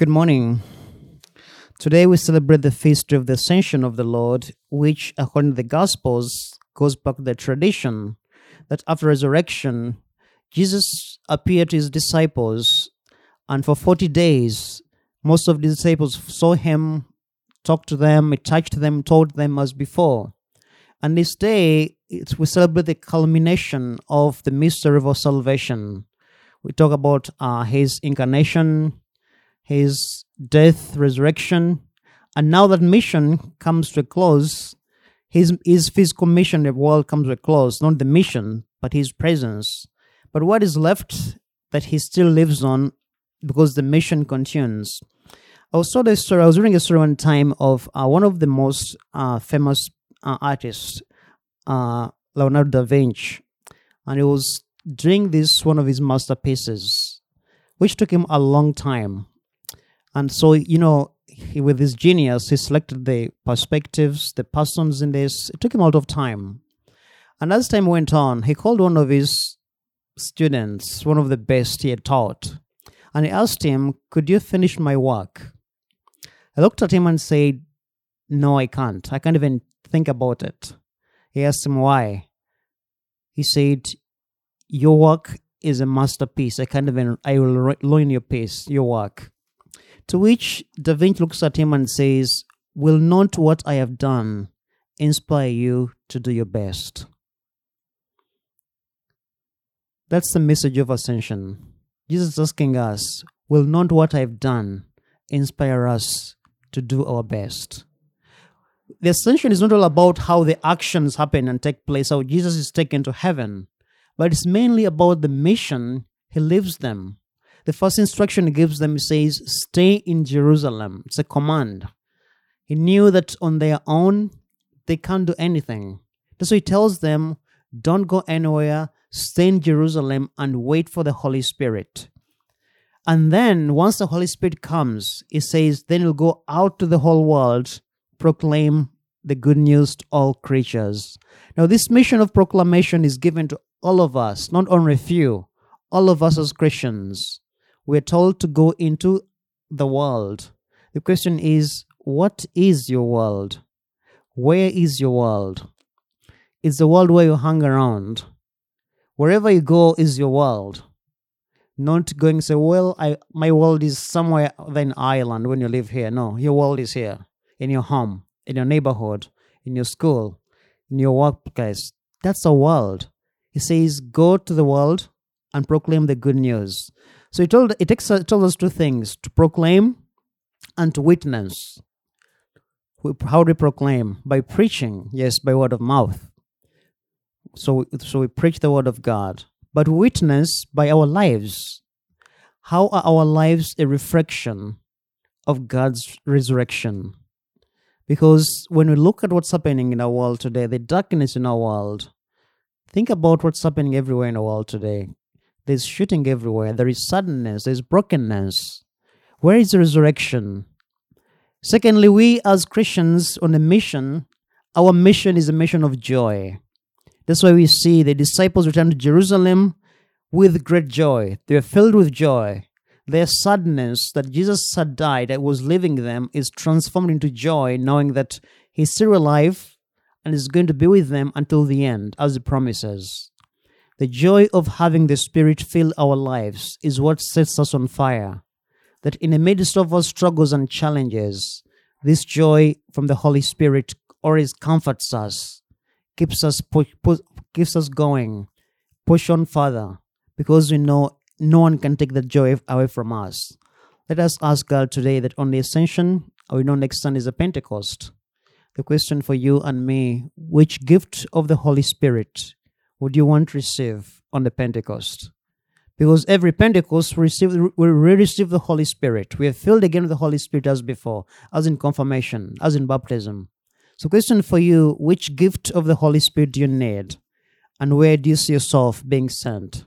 Good morning. Today we celebrate the feast of the Ascension of the Lord, which, according to the Gospels, goes back to the tradition that after resurrection, Jesus appeared to his disciples, and for 40 days, most of the disciples saw him, talked to them, he touched them, told them as before. And this day, we celebrate the culmination of the mystery of our salvation. We talk about uh, his incarnation, his death, resurrection, and now that mission comes to a close, his, his physical mission, the world comes to a close, not the mission, but his presence. But what is left that he still lives on because the mission continues. I was told a story, I was reading a story one time of uh, one of the most uh, famous uh, artists, uh, Leonardo da Vinci, and he was doing this one of his masterpieces, which took him a long time. And so, you know, he, with his genius, he selected the perspectives, the persons in this. It took him a lot of time. And as time went on, he called one of his students, one of the best he had taught, and he asked him, Could you finish my work? I looked at him and said, No, I can't. I can't even think about it. He asked him why. He said, Your work is a masterpiece. I can't even, I will ruin your piece, your work. To which Da Vinci looks at him and says, Will not what I have done inspire you to do your best? That's the message of ascension. Jesus is asking us, Will not what I've done inspire us to do our best? The ascension is not all about how the actions happen and take place, how Jesus is taken to heaven, but it's mainly about the mission he leaves them. The first instruction he gives them says, Stay in Jerusalem. It's a command. He knew that on their own, they can't do anything. So he tells them, Don't go anywhere, stay in Jerusalem and wait for the Holy Spirit. And then, once the Holy Spirit comes, he says, Then you'll go out to the whole world, proclaim the good news to all creatures. Now, this mission of proclamation is given to all of us, not only a few, all of us as Christians. We're told to go into the world. The question is, what is your world? Where is your world? It's the world where you hang around. Wherever you go is your world. Not going say, well, I my world is somewhere in Ireland when you live here. No, your world is here, in your home, in your neighborhood, in your school, in your workplace. That's the world. He says, go to the world and proclaim the good news. So he told it it uh, told us two things: to proclaim and to witness. How do we proclaim? By preaching, yes, by word of mouth. So, so we preach the word of God, but witness by our lives. How are our lives a reflection of God's resurrection? Because when we look at what's happening in our world today, the darkness in our world, think about what's happening everywhere in the world today. There's shooting everywhere. There is sadness. There's brokenness. Where is the resurrection? Secondly, we as Christians on a mission, our mission is a mission of joy. That's why we see the disciples return to Jerusalem with great joy. They are filled with joy. Their sadness that Jesus had died, that was leaving them, is transformed into joy, knowing that He's still alive and is going to be with them until the end, as He promises. The joy of having the Spirit fill our lives is what sets us on fire. That in the midst of our struggles and challenges, this joy from the Holy Spirit always comforts us, keeps us keeps us going, push on further, because we know no one can take that joy away from us. Let us ask God today that on the ascension, we know next Sunday is a Pentecost. The question for you and me: Which gift of the Holy Spirit would you want to receive on the Pentecost? Because every Pentecost we receive we receive the Holy Spirit. We are filled again with the Holy Spirit as before, as in confirmation, as in baptism. So, question for you: Which gift of the Holy Spirit do you need, and where do you see yourself being sent?